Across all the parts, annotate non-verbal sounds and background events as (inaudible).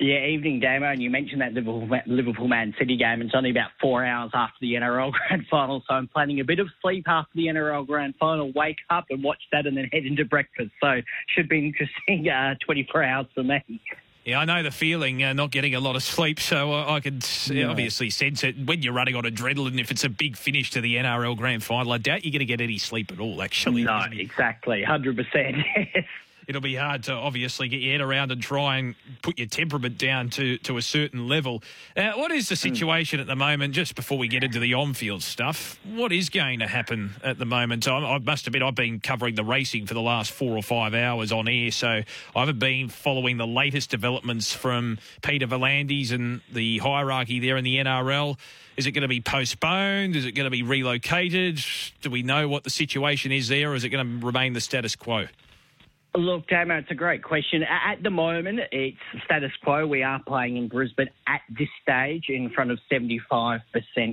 Yeah, evening, Damo. And you mentioned that Liverpool, Liverpool Man City game. It's only about four hours after the NRL (laughs) Grand Final, so I'm planning a bit of sleep after the NRL Grand Final. Wake up and watch that, and then head into breakfast. So should be an interesting uh, 24 hours for me. Yeah, I know the feeling, uh, not getting a lot of sleep, so uh, I can yeah. obviously sense it. When you're running on adrenaline, if it's a big finish to the NRL Grand Final, I doubt you're going to get any sleep at all, actually. No, exactly, 100%. (laughs) it'll be hard to obviously get your head around and try and put your temperament down to, to a certain level. Uh, what is the hmm. situation at the moment, just before we get into the on field stuff? What is going to happen at the moment? I, I must admit, I've been covering the racing for the last four or five hours on air, so I haven't been following the latest developments from Peter V'landys and the hierarchy there in the NRL. Is it going to be postponed? Is it going to be relocated? Do we know what the situation is there, or is it going to remain the status quo? Look, Damo, it's a great question. At the moment, it's status quo. We are playing in Brisbane at this stage in front of 75%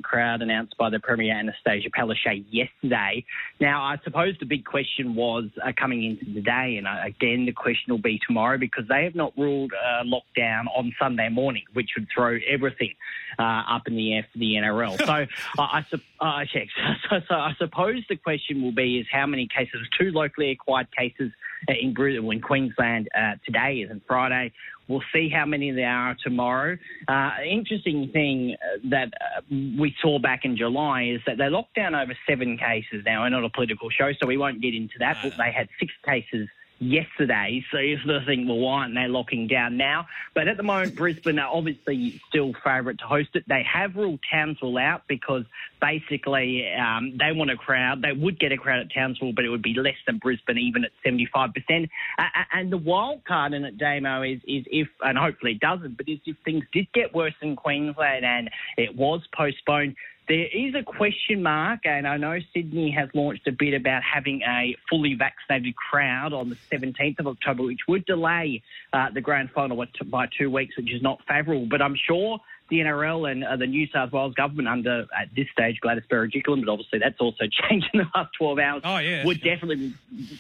crowd announced by the Premier Anastasia Palaszczuk yesterday. Now, I suppose the big question was uh, coming into the day, and uh, again, the question will be tomorrow because they have not ruled uh, lockdown on Sunday morning, which would throw everything uh, up in the air for the NRL. (laughs) So, I, I, uh, (laughs) so, so I suppose the question will be is how many cases, two locally acquired cases in, in Queensland uh, today, isn't Friday. We'll see how many there are tomorrow. Uh, interesting thing uh, that uh, we saw back in July is that they locked down over seven cases. Now, we're not a political show, so we won't get into that, but they had six cases yesterday. So if of think, well, why aren't they locking down now? But at the moment, (laughs) Brisbane are obviously still favourite to host it. They have ruled Townsville out because basically um, they want a crowd. They would get a crowd at Townsville, but it would be less than Brisbane, even at 75%. Uh, and the wild card in it, Damo, is, is if, and hopefully it doesn't, but is if things did get worse in Queensland and it was postponed, there is a question mark, and I know Sydney has launched a bid about having a fully vaccinated crowd on the 17th of October, which would delay uh, the grand final by two weeks, which is not favourable. But I'm sure the NRL and uh, the New South Wales government under, at this stage, Gladys Berejiklian, but obviously that's also (laughs) changed in the last 12 hours, oh, yeah. would definitely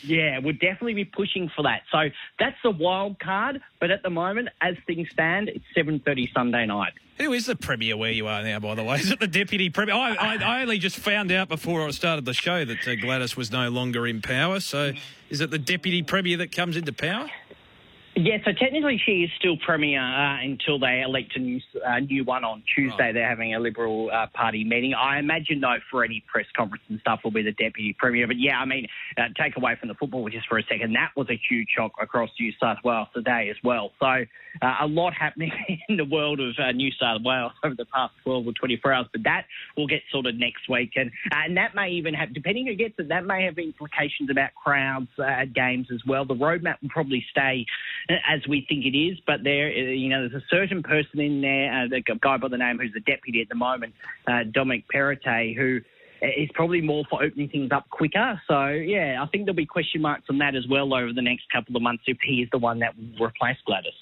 yeah, would definitely be pushing for that. So that's the wild card, but at the moment, as things stand, it's 7.30 Sunday night. Who is the Premier where you are now, by the way? Is it the Deputy Premier? I, I, I only just found out before I started the show that uh, Gladys was no longer in power. So is it the Deputy Premier that comes into power? Yeah, so technically she is still premier uh, until they elect a new uh, new one on Tuesday. They're having a Liberal uh, Party meeting. I imagine, though, for any press conference and stuff, will be the deputy premier. But yeah, I mean, uh, take away from the football just for a second, that was a huge shock across New South Wales today as well. So uh, a lot happening (laughs) in the world of uh, New South Wales (laughs) over the past 12 or 24 hours. But that will get sorted next week, and and that may even have, depending who gets it, that may have implications about crowds at games as well. The roadmap will probably stay as we think it is. But there, uh, you know, there's a certain person in there, uh, a guy by the name who's the deputy at the moment, uh, Dominic Perrottet, who is probably more for opening things up quicker. So, yeah, I think there'll be question marks on that as well over the next couple of months if he is the one that will replace Gladys.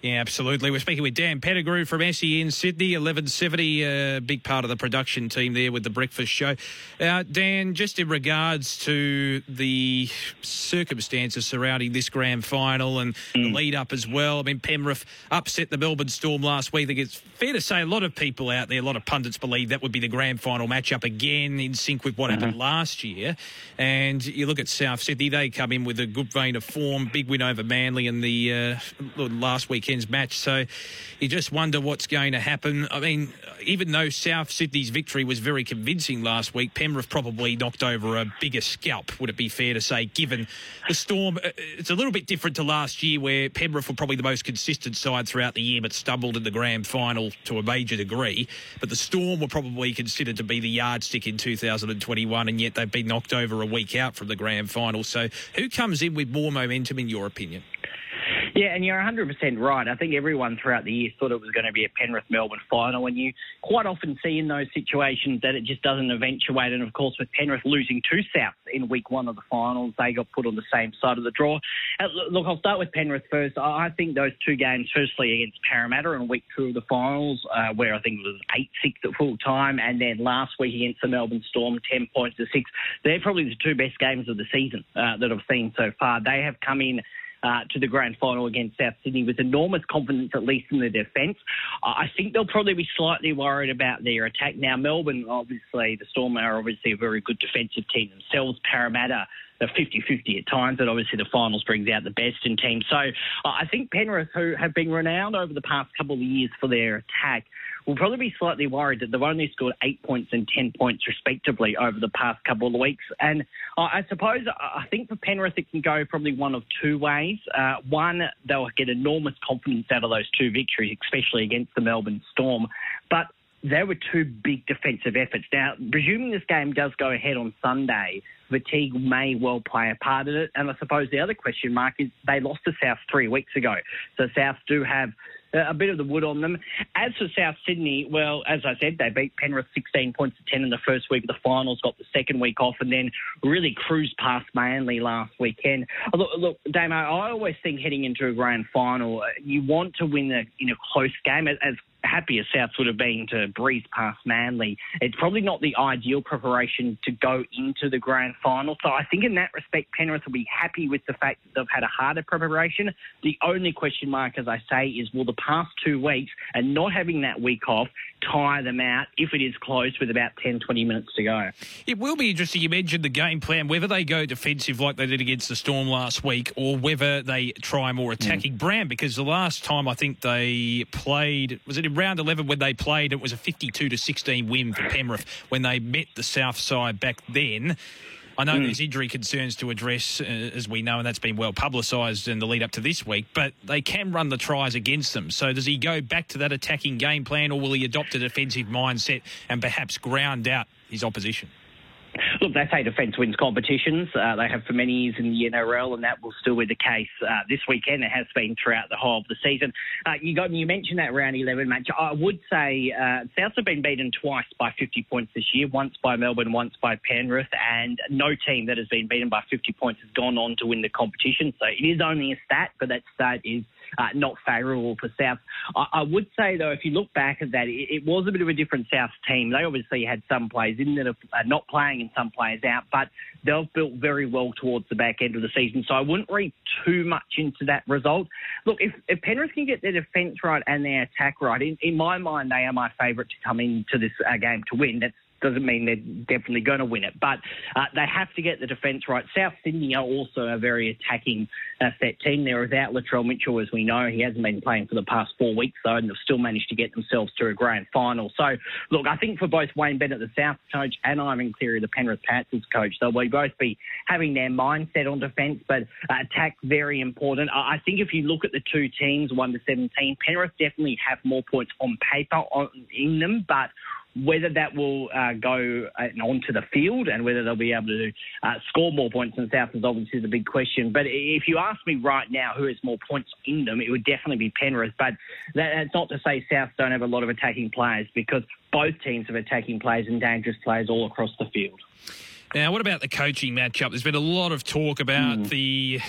Yeah, absolutely. We're speaking with Dan Pettigrew from SEN Sydney, 1170, a uh, big part of the production team there with the breakfast show. Uh, Dan, just in regards to the circumstances surrounding this grand final and mm. the lead up as well, I mean, Penrith upset the Melbourne Storm last week. I think it's fair to say a lot of people out there, a lot of pundits believe that would be the grand final matchup again in sync with what mm-hmm. happened last year. And you look at South Sydney, they come in with a good vein of form, big win over Manly in the uh, last week weekend's match. So you just wonder what's going to happen. I mean, even though South Sydney's victory was very convincing last week, Penrith probably knocked over a bigger scalp, would it be fair to say, given the Storm? Uh, it's a little bit different to last year where Penrith were probably the most consistent side throughout the year but stumbled in the grand final to a major degree. But the Storm were probably considered to be the yardstick in 2021 and yet they've been knocked over a week out from the grand final. So who comes in with more momentum in your opinion? Yeah, and you're 100% right. I think everyone throughout the year thought it was going to be a Penrith Melbourne final, and you quite often see in those situations that it just doesn't eventuate. And of course, with Penrith losing to South in week one of the finals, they got put on the same side of the draw. Uh, look, I'll start with Penrith first. I think those two games, firstly against Parramatta in week two of the finals, uh, where I think it was 8 6 at full time, and then last week against the Melbourne Storm, 10 points to 6, they're probably the two best games of the season uh, that I've seen so far. They have come in uh, to the grand final against South Sydney with enormous confidence, at least in the defence. Uh, I think they'll probably be slightly worried about their attack. Now, Melbourne, obviously, the Storm are obviously a very good defensive team themselves. Parramatta, they're 50-50 at times, but obviously the finals brings out the best in teams. So uh, I think Penrith, who have been renowned over the past couple of years for their attack, will probably be slightly worried that they've only scored eight points and ten points respectively over the past couple of weeks. And I suppose I think for Penrith it can go probably one of two ways. Uh, one, they'll get enormous confidence out of those two victories, especially against the Melbourne Storm. But there were two big defensive efforts. Now, presuming this game does go ahead on Sunday, fatigue may well play a part in it. And I suppose the other question mark is they lost to South three weeks ago. So South do have Uh, a bit of the wood on them. As for South Sydney, well, as I said, they beat Penrith 16 points to 10 in the first week of the finals, got the second week off, and then really cruised past Manly last weekend. Oh, look, look Damo, I always think heading into a grand final, uh, you want to win a, in a close game, as happy as South would have been to breeze past Manly. It's probably not the ideal preparation to go into the grand final. So I think in that respect, Penrith will be happy with the fact that they've had a harder preparation. The only question mark, as I say, is will the past two weeks and not having that week off tire them out if it is close with about 10, 20 minutes to go. It will be interesting. You mentioned the game plan, whether they go defensive like they did against the Storm last week or whether they try more attacking. Mm. Brand, because the last time I think they played, was it in round 11 when they played, it was a 52 to 16 win for Penrith when they met the South side back then. I know mm. there's injury concerns to address, uh, as we know, and that's been well publicised in the lead up to this week, but they can run the tries against them. So does he go back to that attacking game plan, or will he adopt a defensive mindset and perhaps ground out his opposition? Look, they say defence wins competitions. Uh, they have for many years in the NRL, and that will still be the case uh, this weekend. It has been throughout the whole of the season. Uh, you got you mentioned that round 11 match. I would say uh, South have been beaten twice by 50 points this year, once by Melbourne, once by Penrith, and no team that has been beaten by 50 points has gone on to win the competition. So it is only a stat, but that stat is uh, not favourable for South. I, I, would say, though, if you look back at that, it, it, was a bit of a different South team. They obviously had some players in that are not playing and some players out, but they've built very well towards the back end of the season. So I wouldn't read too much into that result. Look, if, if Penrith can get their defence right and their attack right, in, in my mind, they are my favourite to come into this uh, game to win. That's doesn't mean they're definitely going to win it, but uh, they have to get the defence right. South Sydney are also a very attacking uh, set team. They're without Latrell Mitchell, as we know. He hasn't been playing for the past four weeks, though, and they've still managed to get themselves to a grand final. So, look, I think for both Wayne Bennett, the South coach, and Ivan Cleary, the Penrith Panthers coach, they'll both be having their mindset on defence, but uh, attack very important. I think if you look at the two teams, 1 to 17, Penrith definitely have more points on paper on, in them, but whether that will uh, go uh, onto the field and whether they'll be able to uh, score more points than South is obviously the big question. But if you ask me right now who has more points in them, it would definitely be Penrith. But that's not to say South don't have a lot of attacking players because both teams have attacking players and dangerous players all across the field. Now, what about the coaching matchup? There's been a lot of talk about mm. the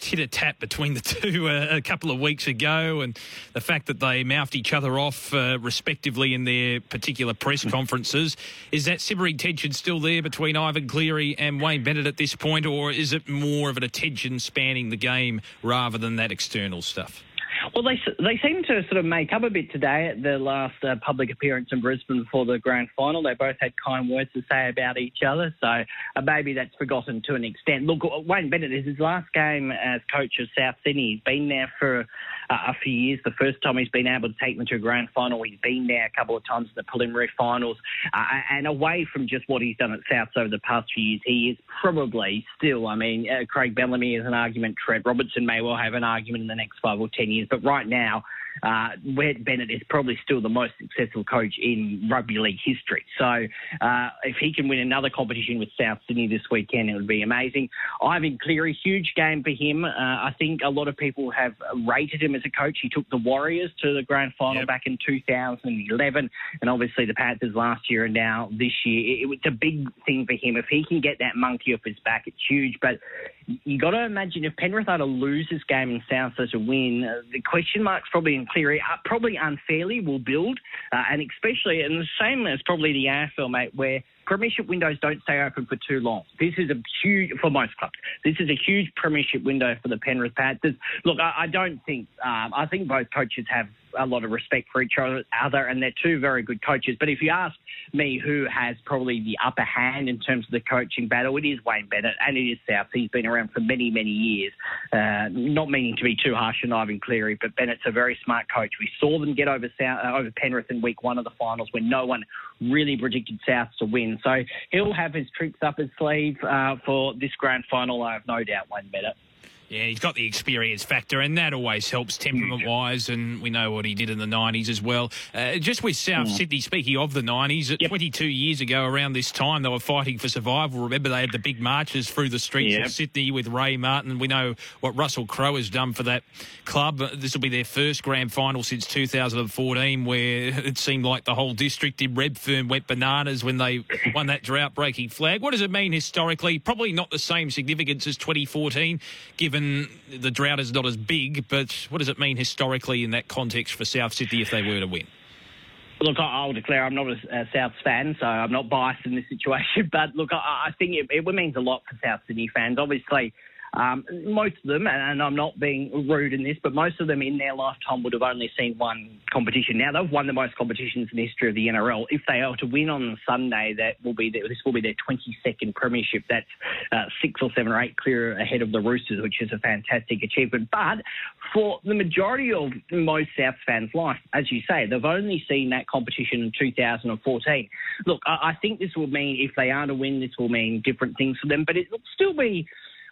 tit a tat between the (laughs) two uh, a couple of weeks ago and the fact that they mouthed each other off uh, respectively in their particular press hmm. conferences. Is that simmering tension still there between Ivan Cleary and Wayne Bennett at this point, or is it more of an attention spanning the game rather than that external stuff? Well, they they seem to sort of make up a bit today at the last uh, public appearance in Brisbane before the grand final. They both had kind words to say about each other, so uh, maybe that's forgotten to an extent. Look, Wayne Bennett is his last game as coach of South Sydney. He's been there for a few years. The first time he's been able to take them to a grand final, he's been there a couple of times in the preliminary finals. Uh, and away from just what he's done at Souths over the past few years, he is probably still, I mean, uh, Craig Bellamy is an argument. Trent Robinson may well have an argument in the next five or ten years. But right now, uh, Wayne Bennett is probably still the most successful coach in rugby league history. So uh, if he can win another competition with South Sydney this weekend, it would be amazing. Ivan Cleary, huge game for him. Uh, I think a lot of people have rated him as a coach. He took the Warriors to the grand final yep. back in 2011, and obviously the Panthers last year and now this year. It, it's a big thing for him. If he can get that monkey off his back, it's huge. But you got to imagine if Penrith are to lose this game and South are to win, uh, the question marks probably in Cleary, probably unfairly will build, uh, and especially, and the same as probably the AFL, mate, where premiership windows don't stay open for too long. This is a huge, for most clubs, this is a huge premiership window for the Penrith Panthers. Look, I, I don't think, um, I think both coaches have a lot of respect for each other, and they're two very good coaches. But if you ask me who has probably the upper hand in terms of the coaching battle, it is Wayne Bennett, and it is South. He's been around for many, many years. Uh, not meaning to be too harsh on Ivan Cleary, but Bennett's a very smart coach. We saw them get over South, uh, over Penrith in week one of the finals when no one really predicted South to win. So he'll have his tricks up his sleeve uh, for this grand final. I have no doubt, Wayne Bennett. Yeah, he's got the experience factor, and that always helps temperament wise. And we know what he did in the 90s as well. Uh, just with South mm. Sydney, speaking of the 90s, yep. 22 years ago around this time, they were fighting for survival. Remember, they had the big marches through the streets yep. of Sydney with Ray Martin. We know what Russell Crowe has done for that club. Uh, this will be their first grand final since 2014, where (laughs) it seemed like the whole district in Redfern went bananas when they (laughs) won that drought breaking flag. What does it mean historically? Probably not the same significance as 2014, given given the drought is not as big, but what does it mean historically in that context for South Sydney if they were to win? Look, I'll declare I'm not a, South fan, so I'm not biased in this situation. (laughs) But look, I, I think it, it means a lot for South Sydney fans. Obviously, um, most of them, and I'm not being rude in this, but most of them in their lifetime would have only seen one competition. Now they've won the most competitions in the history of the NRL. If they are to win on Sunday, that will be their, this will be their 22nd premiership. That's uh, six or seven or eight clear ahead of the Roosters, which is a fantastic achievement. But for the majority of most South fans' life, as you say, they've only seen that competition in 2014. Look, I, I think this will mean if they are to win, this will mean different things for them, but it will still be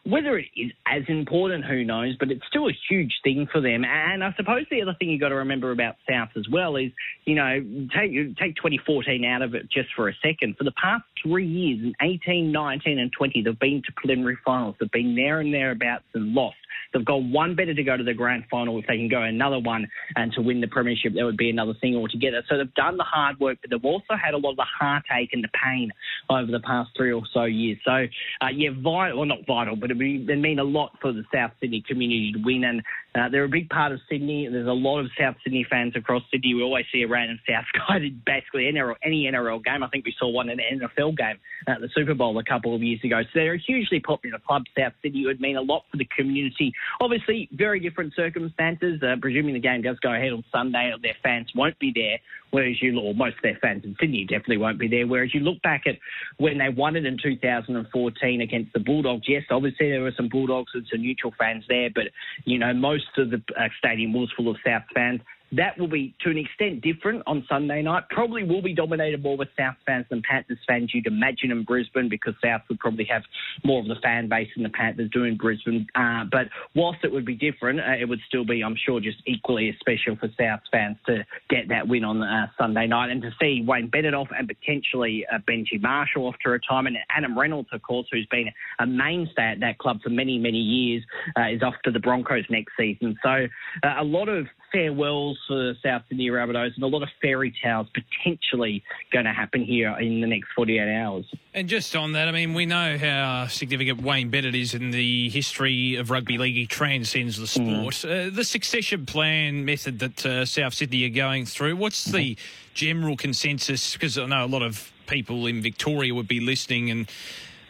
whether it is as important, who knows, but it's still a huge thing for them. And I suppose the other thing you've got to remember about South as well is, you know, take, take 2014 out of it just for a second. For the past three years, in 18, 19, and 20, they've been to preliminary finals. They've been there and thereabouts and lost. They've got one better to go to the grand final. If they can go another one and to win the premiership, that would be another thing altogether. So they've done the hard work, but they've also had a lot of the heartache and the pain over the past three or so years. So, uh, yeah, vital, well, not vital, but it would mean a lot for the South Sydney community to win. And uh, they're a big part of Sydney. There's a lot of South Sydney fans across Sydney. We always see a random South (laughs) guy basically NRL, any NRL game. I think we saw one in an NFL game at the Super Bowl a couple of years ago. So they're a hugely popular club, South Sydney. It would mean a lot for the community. Obviously, very different circumstances. Uh, presuming the game does go ahead on Sunday, their fans won't be there. Whereas you, or most of their fans in Sydney definitely won't be there. Whereas you look back at when they won it in 2014 against the Bulldogs, yes, obviously there were some Bulldogs and some neutral fans there, but you know most of the uh, stadium was full of South fans. That will be, to an extent, different on Sunday night. Probably will be dominated more with South fans than Panthers fans, you'd imagine, in Brisbane, because South would probably have more of the fan base than the Panthers do in Brisbane. Uh, but whilst it would be different, uh, it would still be, I'm sure, just equally as special for South fans to get that win on uh, Sunday night and to see Wayne Bennett off and potentially uh, Benji Marshall off to retirement. And Adam Reynolds, of course, who's been a mainstay at that club for many, many years, uh, is off to the Broncos next season. So uh, a lot of farewells for South Sydney Rabbitohs and a lot of fairy tales potentially going to happen here in the next 48 hours. And just on that, I mean, we know how significant Wayne Bennett is in the history of rugby league. He transcends the sport. Mm. Uh, the succession plan method that uh, South Sydney are going through, what's the general consensus? Because I know a lot of people in Victoria would be listening and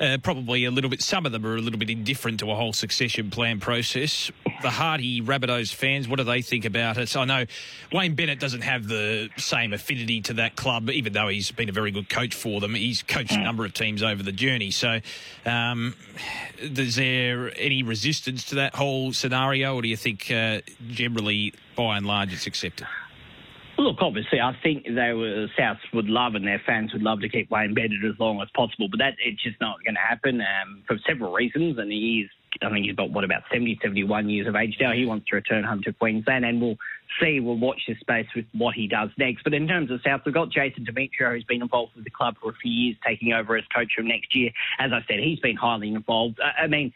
uh, probably a little bit, some of them are a little bit indifferent to a whole succession plan process. The Hardy Rabbitohs fans, what do they think about it? I know Wayne Bennett doesn't have the same affinity to that club, even though he's been a very good coach for them. He's coached a number of teams over the journey. So, um, is there any resistance to that whole scenario, or do you think uh, generally, by and large, it's accepted? Look, obviously, I think they were Souths would love and their fans would love to keep Wayne Bennett as long as possible, but that it's just not going to happen um, for several reasons. And he's I think he's about, what, about 70, 71 years of age now. He wants to return home to Queensland and we'll see, we'll watch this space with what he does next. But in terms of South, we've got Jason Demetriou, who's been involved with the club for a few years, taking over as coach from next year. As I said, he's been highly involved. I mean,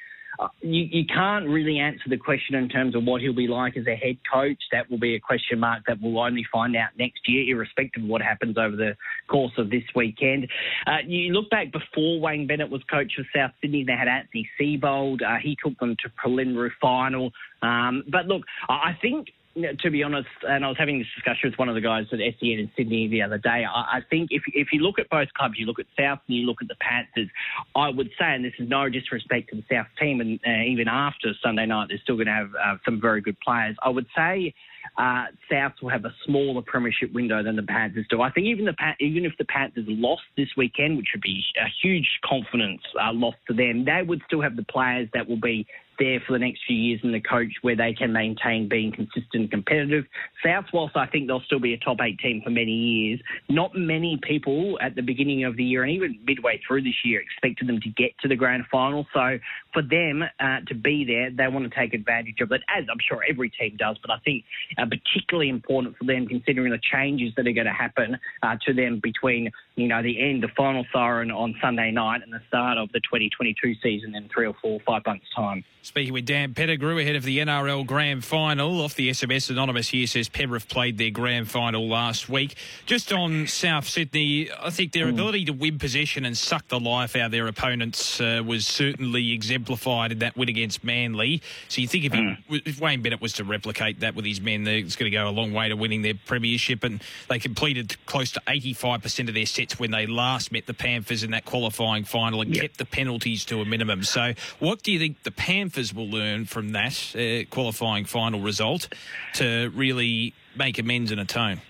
you, you, can't really answer the question in terms of what he'll be like as a head coach. That will be a question mark that we'll only find out next year, irrespective of what happens over the course of this weekend. Uh, you look back before Wayne Bennett was coach of South Sydney, they had Anthony Seibold. Uh, he took them to preliminary final. Um, but look, I think to be honest, and I was having this discussion with one of the guys at SEN in Sydney the other day. I, I think if if you look at both clubs, you look at South and you look at the Panthers. I would say, and this is no disrespect to the South team, and uh, even after Sunday night, they're still going to have uh, some very good players. I would say uh, South will have a smaller premiership window than the Panthers do. I think even the even if the Panthers lost this weekend, which would be a huge confidence uh, loss to them, they would still have the players that will be there for the next few years in the coach where they can maintain being consistent and competitive. South, whilst I think they'll still be a top eight team for many years, not many people at the beginning of the year and even midway through this year expected them to get to the grand final. So for them uh, to be there, they want to take advantage of it, as I'm sure every team does. But I think uh, particularly important for them, considering the changes that are going to happen uh, to them between you know the end, the final siren on Sunday night, and the start of the 2022 season in three or four, five months' time. Speaking with Dan Pettigrew ahead of the NRL Grand Final. Off the SMS Anonymous here says Penrith played their Grand Final last week. Just on South Sydney, I think their mm. ability to win possession and suck the life out of their opponents uh, was certainly exemplified in that win against Manly. So you think if, mm. if Wayne Bennett was to replicate that with his men, it's going to go a long way to winning their premiership. And they completed close to 85% of their sets when they last met the Panthers in that qualifying final and yep. kept the penalties to a minimum. So what do you think the Panthers Panthers will learn from that uh, qualifying final result to really make amends and atone?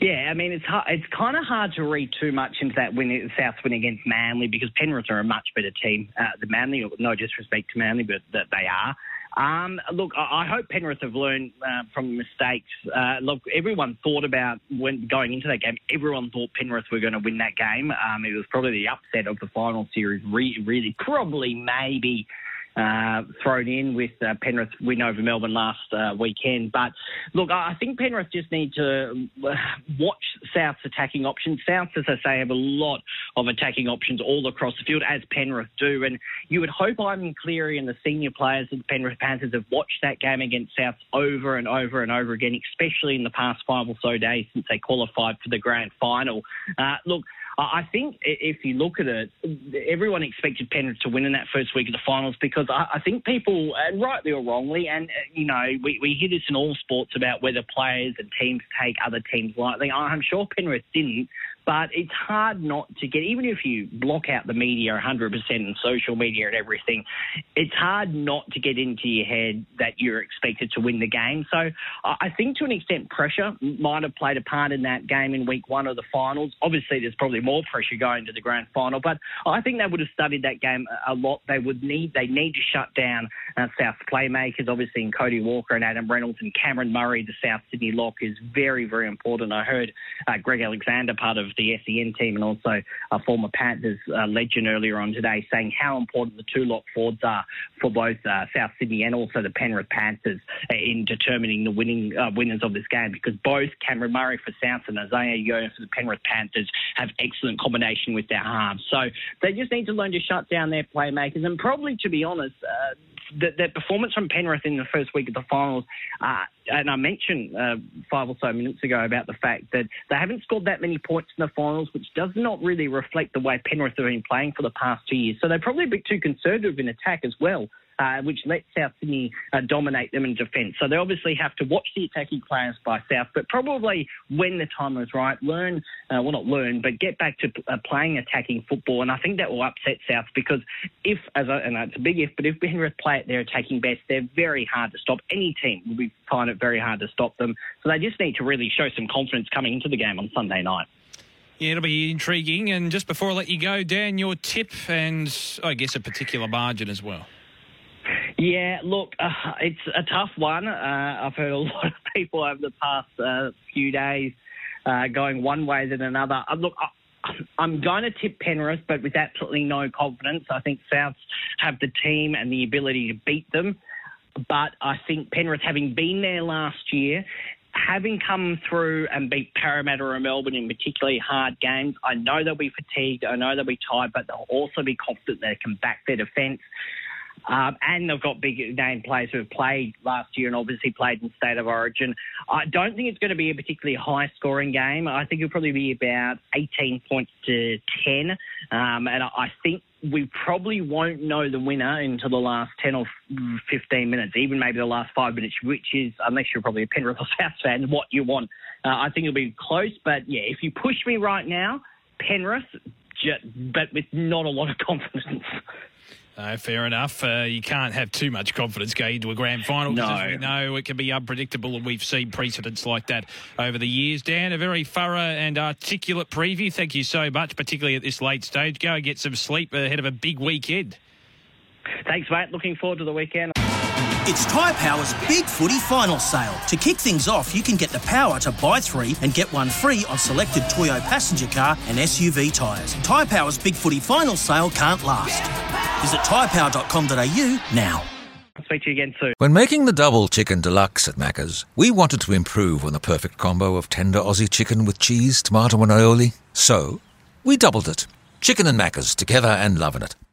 Yeah, I mean it's hard, it's kind of hard to read too much into that win, South win against Manly because Penrith are a much better team uh, than Manly. No disrespect to Manly, but that they are. Um, look, I hope Penrith have learned uh, from mistakes. Uh, look, everyone thought about when going into that game. Everyone thought Penrith were going to win that game. Um, it was probably the upset of the final series. Re- really, probably, maybe uh, thrown in with uh, Penrith win over Melbourne last uh, weekend. But look, I think Penrith just need to uh, watch South's attacking options. South, as I say, have a lot of attacking options all across the field, as Penrith do. And you would hope Ivan Cleary and the senior players of the Penrith Panthers have watched that game against South over and over and over again, especially in the past five or so days since they qualified for the grand final. Uh, look, I think if you look at it, everyone expected Penrith to win in that first week of the finals because I think people, and rightly or wrongly, and uh, you know, we, we hear this in all sports about whether players and teams take other teams lightly. I'm sure Penrith didn't, but it's hard not to get, even if you block out the media 100% and social media and everything, it's hard not to get into your head that you're expected to win the game. So I think to an extent, pressure might have played a part in that game in week one of the finals. Obviously, there's probably more pressure going to the grand final, but I think they would have studied that game a lot. They would need, they need to shut down uh, South playmakers, obviously in Cody Walker and Adam Reynolds and Cameron Murray, the South Sydney lock is very, very important. I heard uh, Greg Alexander, part of the SEN team and also a former Panthers uh, legend earlier on today, saying how important the two lock forwards are for both uh, South Sydney and also the Penrith Panthers uh, in determining the winning uh, winners of this game because both Cameron Murray for South and Isaiah Yeo for the Penrith Panthers have excellent combination with their halves. So they just need to learn to shut down their playmakers and probably, to be honest, uh, the, performance from Penrith in the first week of the finals, uh, and I mentioned uh, five or so minutes ago about the fact that they haven't scored that many points in the finals, which does not really reflect the way Penrith have been playing for the past two years. So they're probably a bit too conservative in attack as well uh, which let South Sydney uh, dominate them in defence. So they obviously have to watch the attacking players by South, but probably when the time is right, learn, uh, well, not learn, but get back to uh, playing attacking football. And I think that will upset South because if, as I, and it's a big if, but if Penrith play at their attacking best, they're very hard to stop. Any team will be, find it very hard to stop them. So they just need to really show some confidence coming into the game on Sunday night. Yeah, it'll be intriguing. And just before I let you go, Dan, your tip and I guess a particular margin as well. Yeah, look, uh, it's a tough one. Uh, I've heard a (laughs) lot of people over the past uh, few days uh, going one way than another. Uh, look, I'm going to tip Penrith, but with absolutely no confidence. I think Souths have the team and the ability to beat them. But I think Penrith, having been there last year, having come through and beat Parramatta or Melbourne in particularly hard games, I know they'll be fatigued. I know they'll be tired, but they'll also be confident they can back their defence. Um, and they've got big name players who have played last year and obviously played in State of Origin. I don't think it's going to be a particularly high scoring game. I think it'll probably be about 18 points to 10. Um, and I think we probably won't know the winner until the last 10 or 15 minutes, even maybe the last five minutes, which is, unless you're probably a Penrith or (laughs) South fan, what you want. Uh, I think it'll be close. But yeah, if you push me right now, Penrith, but with not a lot of confidence. (laughs) Uh, fair enough. Uh, you can't have too much confidence going into a grand final because, no. as we know, it can be unpredictable, and we've seen precedents like that over the years. Dan, a very thorough and articulate preview. Thank you so much, particularly at this late stage. Go and get some sleep ahead of a big weekend. Thanks, mate. Looking forward to the weekend. It's Tyre Power's Big Footy Final Sale. To kick things off, you can get the power to buy three and get one free on selected Toyo passenger car and SUV tyres. Tyre Power's Big Footy Final Sale can't last. Visit tyrepower.com.au now. I'll speak to you again soon. When making the double chicken deluxe at Macca's, we wanted to improve on the perfect combo of tender Aussie chicken with cheese, tomato, and aioli. So, we doubled it. Chicken and Macca's together and loving it.